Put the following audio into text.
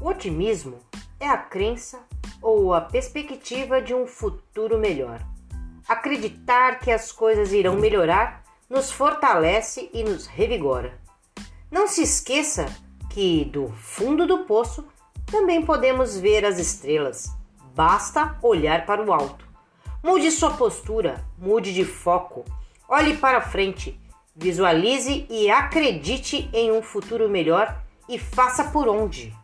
O otimismo é a crença ou a perspectiva de um futuro melhor. Acreditar que as coisas irão melhorar nos fortalece e nos revigora. Não se esqueça que do fundo do poço também podemos ver as estrelas. Basta olhar para o alto. Mude sua postura, mude de foco. Olhe para frente, visualize e acredite em um futuro melhor e faça por onde.